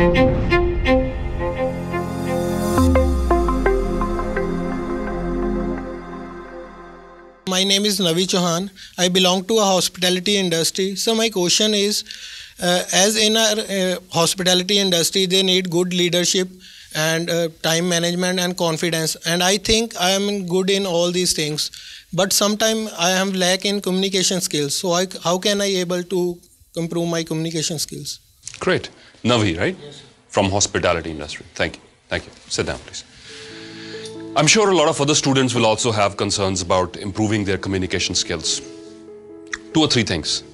My name is Navi Chauhan. I belong to a hospitality industry. So my question is, uh, as in our uh, hospitality industry, they need good leadership and uh, time management and confidence. And I think I am good in all these things, but sometimes I am lack in communication skills. So I, how can I able to improve my communication skills? Great, Navi, right? Yes. From hospitality industry. Thank you. Thank you. Sit down, please. I'm sure a lot of other students will also have concerns about improving their communication skills. Two or three things.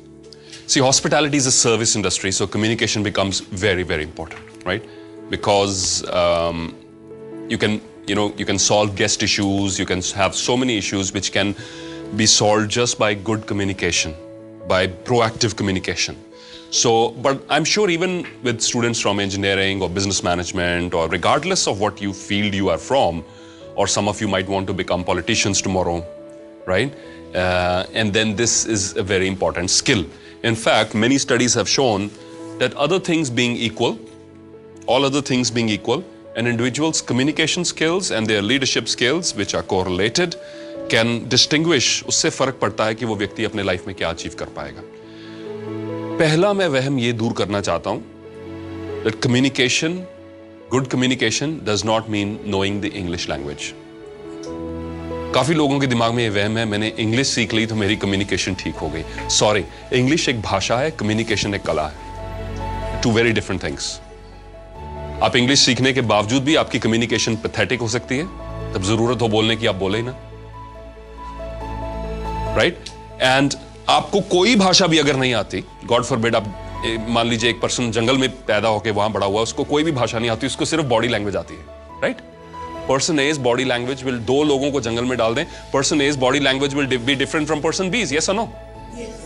See, hospitality is a service industry, so communication becomes very, very important, right? Because um, you can, you know, you can solve guest issues, you can have so many issues which can be solved just by good communication, by proactive communication. So, but I'm sure even with students from engineering or business management or regardless of what you field you are from, or some of you might want to become politicians tomorrow, right? Uh, and then this is a very important skill. In fact, many studies have shown that other things being equal, all other things being equal, an individual's communication skills and their leadership skills, which are correlated, can distinguish उससे फर्क पड़ता है कि वो व्यक्ति अपने life में क्या अचीव कर पाएगा पहला मैं वहम ये दूर करना चाहता हूँ that communication good communication does not mean knowing the English language काफ़ी लोगों के दिमाग में ये वहम है, मैंने इंग्लिश सीख ली तो मेरी कम्युनिकेशन ठीक हो गई। सॉरी इंग्लिश एक भाषा है कम्युनिकेशन एक कला है। टू वेरी डिफरेंट थिंग्स आप इंग्लिश सीखने के बावजूद भी आपकी कम्युनिकेशन पैथेटिक हो सकती है। तब ज़रूरत हो बोलने की, आप बोले ना। राइट? एंड आपको कोई भाषा भी अगर नहीं आती गॉड फॉर बेड आप मान लीजिए एक पर्सन जंगल में पैदा होकर वहाँ बड़ा हुआ उसको कोई भी भाषा नहीं आती उसको सिर्फ़ बॉडी लैंग्वेज आती है right person age body language will दो लोगों को जंगल में डाल दें person age body language will be different from person बीज yes no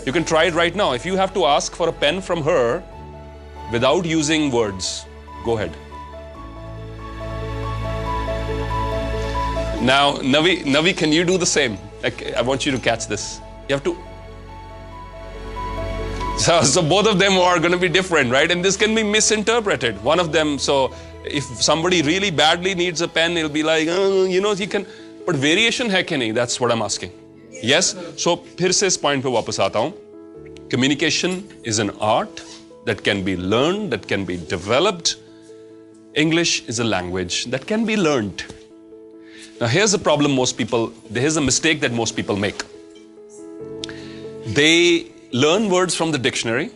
you can try right now if you have to ask for a pen from her without using words go ahead Now, Navi, Navi, can you do the same? Like, I want you to catch this. You have to so, so both of them are going to be different, right? And this can be misinterpreted. One of them, so if somebody really badly needs a pen, it'll be like, oh, you know, he can. But variation hai ki That's what I'm asking. Yes? So, फिर से इस point पे वापस आता हूँ. Communication is an art that can be learned, that can be developed. English is a language that can be learned. Now, here's the problem most people, here's a mistake that most people make. They learn words from the dictionary,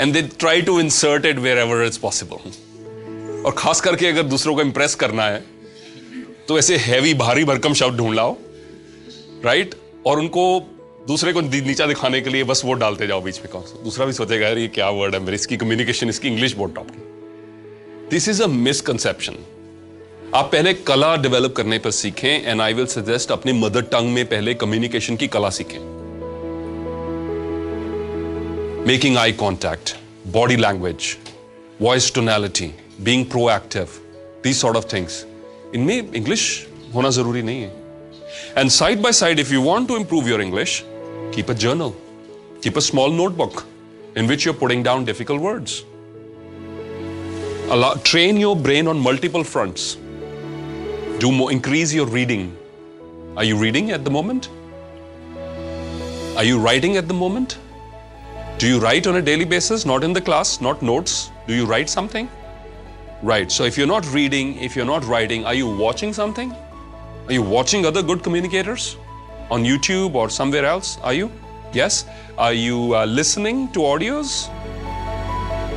and they try to insert it wherever it's possible. और खास करके अगर दूसरों को Impress करना है तो ऐसे हैवी भारी, भरकम शब्द ढूंढ लाओ राइट और उनको दूसरे को नीचा दिखाने के लिए बस वो डालते जाओ बीच में कौन सा। दूसरा भी सोचेगा यार ये क्या वर्ड है मेरी, इसकी कम्युनिकेशन इसकी इंग्लिश बहुत टॉप की दिस इज़ अ मिसकंसेप्शन आप पहले कला डेवलप करने पर सीखें एंड आई विल सजेस्ट अपनी मदर टंग में पहले कम्युनिकेशन की कला सीखें। making eye contact, body language, voice tonality, being proactive, these sort of things. इनमें English होना जरूरी नहीं है. And side by side, if you want to improve your English, keep a journal, keep a small notebook in which you're putting down difficult words. Allow, train your brain on multiple fronts. Do more, increase your reading. Are you reading at the moment? Are you writing at the moment? Do you write on a daily basis? Not in the class, not notes. Do you write something? Right. So if you're not reading, if you're not writing, are you watching something? Are you watching other good communicators on YouTube or somewhere else? Are you? Yes. Are you uh, listening to audios?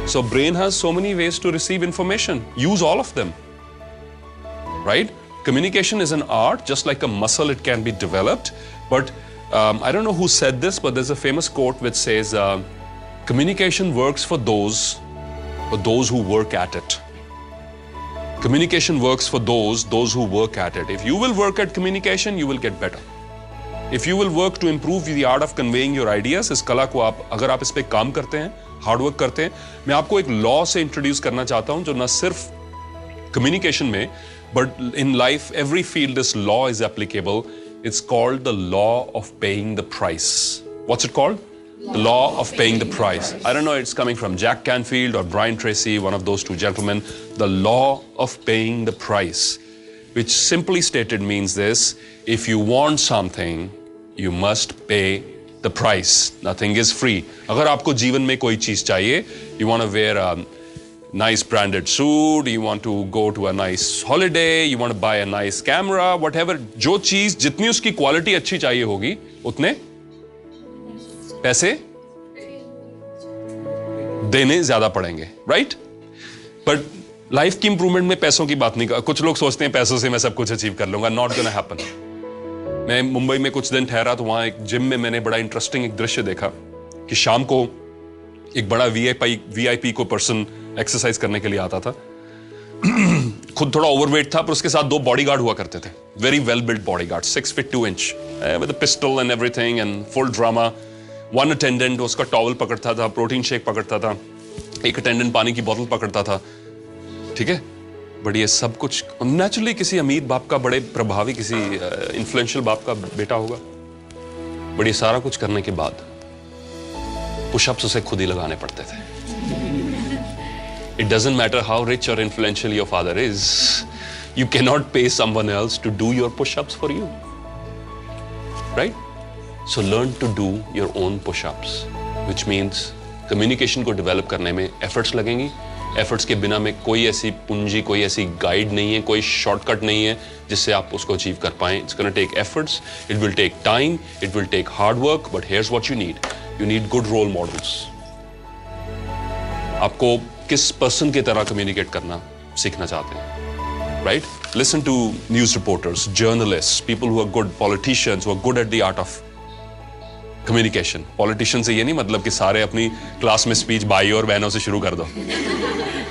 So brain has so many ways to receive information. Use all of them. Right? Communication is an art, just like a muscle, it can be developed. But um, I don't know who said this, but there's a famous quote which says, uh, communication works for those, for those who work at it. Communication works for those, those who work at it. If you will work at communication, you will get better. If you will work to improve the art of conveying your ideas, इस कला को आप अगर आप इस पे काम करते हैं हार्ड वर्क करते हैं मैं आपको एक लॉ से इंट्रोड्यूस करना चाहता हूं जो न सिर्फ कम्युनिकेशन में but in life every field this law is applicable it's called the law of paying the price. What's it called? The law of paying the price. I don't know, it's coming from Jack Canfield or Brian Tracy, one of those two gentlemen. The law of paying the price, which simply stated means this if you want something, you must pay the price. Nothing is free. अगर आपको जीवन में कोई चीज चाहिए, you want to wear a nice branded suit, you want to go to a nice holiday, you want to buy a nice camera, whatever, जो चीज जितनी उसकी क्वालिटी अच्छी चाहिए होगी, उतने पैसे? देने ज़्यादा पड़ेंगे राइट बट लाइफ की इंप्रूवमेंट में पैसों की बात नहीं कर, कुछ लोग सोचते हैं पैसों से मैं सब कुछ अचीव कर लूँगा नॉट गोना हैपन मैं मुंबई में कुछ दिन ठहरा तो वहाँ एक जिम में मैंने बड़ा इंटरेस्टिंग एक दृश्य देखा कि शाम को एक बड़ा वीआईपी वीआईपी को पर्सन एक्सरसाइज करने के लिए आता था। खुद थोड़ा ओवरवेट था, पर उसके साथ दो बॉडीगार्ड हुआ करते थे। Very well build bodyguard six feet two inch with pistol and everything and full drama one attendant उसका टॉवल पकड़ता था प्रोटीन शेक पकड़ता था, एक अटेंडेंट पानी की बोतल पकड़ता था, ठीक है? बट ये सब कुछ नेचुरली किसी अमीर बाप का, बड़े प्रभावी किसी इन्फ्लुएंशियल बाप का बेटा होगा। बट ये सारा कुछ करने के बाद पुशअप्स उसे खुद ही लगाने पड़ते थे। It doesn't matter how rich और influential your father is you can not pay someone else to do your pushups for you right so learn to do your own pushups which means communication को develop करने में efforts लगेंगी efforts के बिना में कोई ऐसी पूंजी कोई ऐसी गाइड नहीं है कोई शॉर्टकट नहीं है जिससे आप उसको अचीव कर पाए it's gonna take efforts it will take time it will take hard work but here's what you need you need good role models आपको किस पर्सन की तरह कम्युनिकेट करना सीखना चाहते हैं right listen to news reporters journalist people who are good politicians who are good at the art of communication politician से ये नहीं मतलब कि सारे अपनी क्लास में स्पीच भाई और बहनों से शुरू कर दो।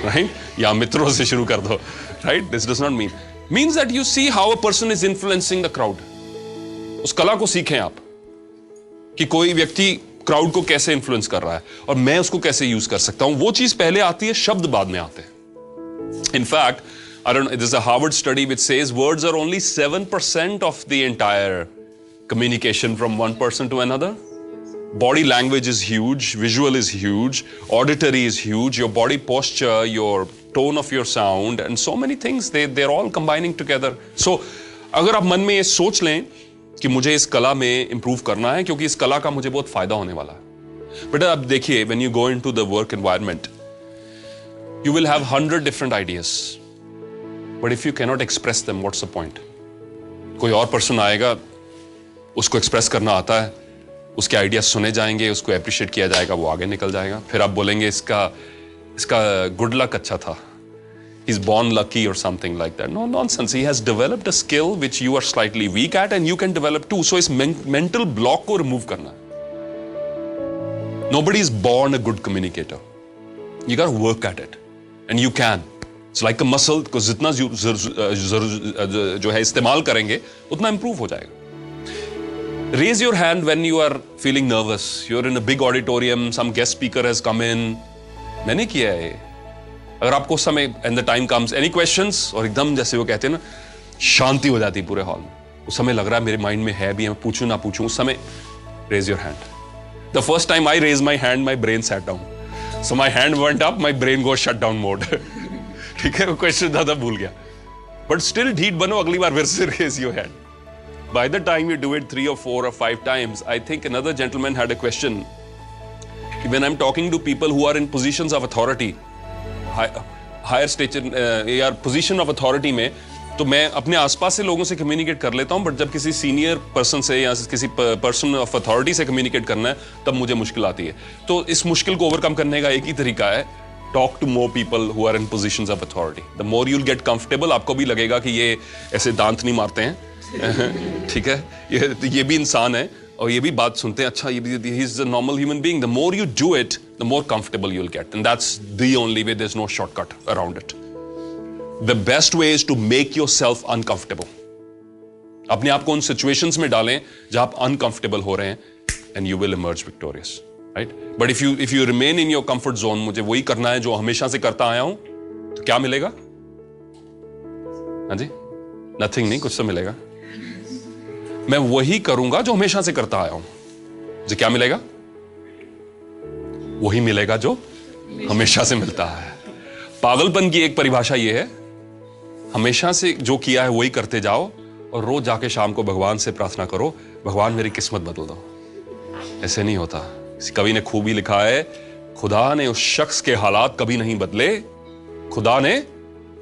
राइट? या मित्रों से शुरू कर दो। Right this does not mean means that you see how a person is influencing the crowd उस कला को सीखें आप कि कोई व्यक्ति क्राउड को कैसे इन्फ्लुएंस कर रहा है और मैं उसको कैसे यूज़ कर सकता हूँ। वो चीज़ पहले आती है शब्द बाद में आते हैं। In fact I don't know, there's a Harvard study which says words are only 7% of the entire communication. Body language is huge, visual is huge, auditory is huge, your body posture, your tone of your sound, and so many things, they, they're all combining together. So, अगर आप मन में ये सोच लें कि मुझे इस कला में इंप्रूव करना है क्योंकि इस कला का मुझे बहुत फायदा होने वाला है बेटा अब देखिए when you go into the work environment you will have hundred different ideas but if you cannot express them what's the point कोई और पर्सन आएगा उसको एक्सप्रेस करना आता है उसके आइडिया सुने जाएँगे, उसको अप्रिशिएट किया जाएगा, वो आगे निकल जाएगा। फिर आप बोलेंगे, इसका इसका गुड लक अच्छा था। इज़ बॉर्न लकी और something like that no nonsense he has developed a skill which you are slightly weak at and you can develop too so इस मेंटल ब्लॉक को रिमूव करना। Nobody is born a good communicator you can work at it and you can like a muscle को जितना जो है इस्तेमाल करेंगे, उतना इंप्रूव हो जाएगा। Raise your hand when you are feeling nervous. You're in a big auditorium, some guest speaker has come in. मैंने किया है अगर आपको उस समय and the time comes any questions और एकदम जैसे वो कहते हैं ना शांति हो जाती है पूरे हॉल में। उस समय लग रहा है मेरे माइंड में है भी मैं पूछूँ ना पूछूँ उस समय raise your hand the first time I raise my hand my brain set down so my hand went up my brain go shut down mode ठीक है? क्वेश्चन दादा भूल गया। बट स्टिल ढीट बनो अगली बार फिर से raise your hand by the time you do it three or four or five times, I think another gentleman had a question. When I'm talking to people who are in positions of authority, higher stature या position of authority में तो मैं अपने आसपास से लोगों से communicate कर लेता हूँ बट जब किसी सीनियर पर्सन से या किसी पर्सन ऑफ़ अथॉरिटी से कम्युनिकेट करना है तब मुझे मुश्किल आती है। तो इस मुश्किल को ओवरकम करने का एक ही तरीका है talk to more people who are in position of authority the more you'll get comfortable आपको भी लगेगा कि ये ऐसे दांत नहीं मारते हैं। ठीक है? ये ये भी इंसान है और ये भी बात सुनते हैं। अच्छा ये भी he is a normal human being the more you do it the more comfortable you will get and that's the only way there is no shortcut around it the best way is to make yourself uncomfortable अपने आप को उन situations में डालें जहाँ आप uncomfortable हो रहे हैं and you will emerge victorious right but if you if you remain in your comfort zone मुझे वही करना है जो हमेशा से करता आया हूँ तो क्या मिलेगा? हाँ जी? नथिंग नहीं, कुछ तो मिलेगा। मैं वही करूँगा जो हमेशा से करता आया हूँ। जो क्या मिलेगा? वही मिलेगा जो हमेशा से मिलता है। पागलपन की एक परिभाषा यह है, हमेशा से जो किया है वही करते जाओ और रोज जाके शाम को भगवान से प्रार्थना करो, भगवान मेरी किस्मत बदल दो। ऐसे नहीं होता। कवि ने खूब लिखा है, खुदा ने उस शख्स के हालात कभी नहीं बदले, खुदा ने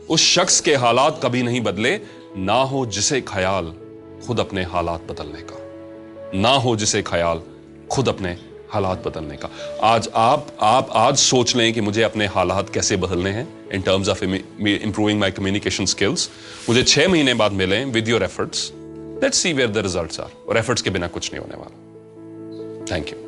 उस शख्स के हालात कभी नहीं बदले, ना हो जिसे ख्याल। खुद अपने हालात बदलने का। ना हो जिसे ख्याल, खुद अपने हालात बदलने का। आज आप आप आज सोच लें कि मुझे अपने हालात कैसे बदलने हैं in terms of improving my communication skills मुझे छह महीने बाद मिले with your efforts let's see where the results are और एफर्ट्स के बिना कुछ नहीं होने वाला। Thank you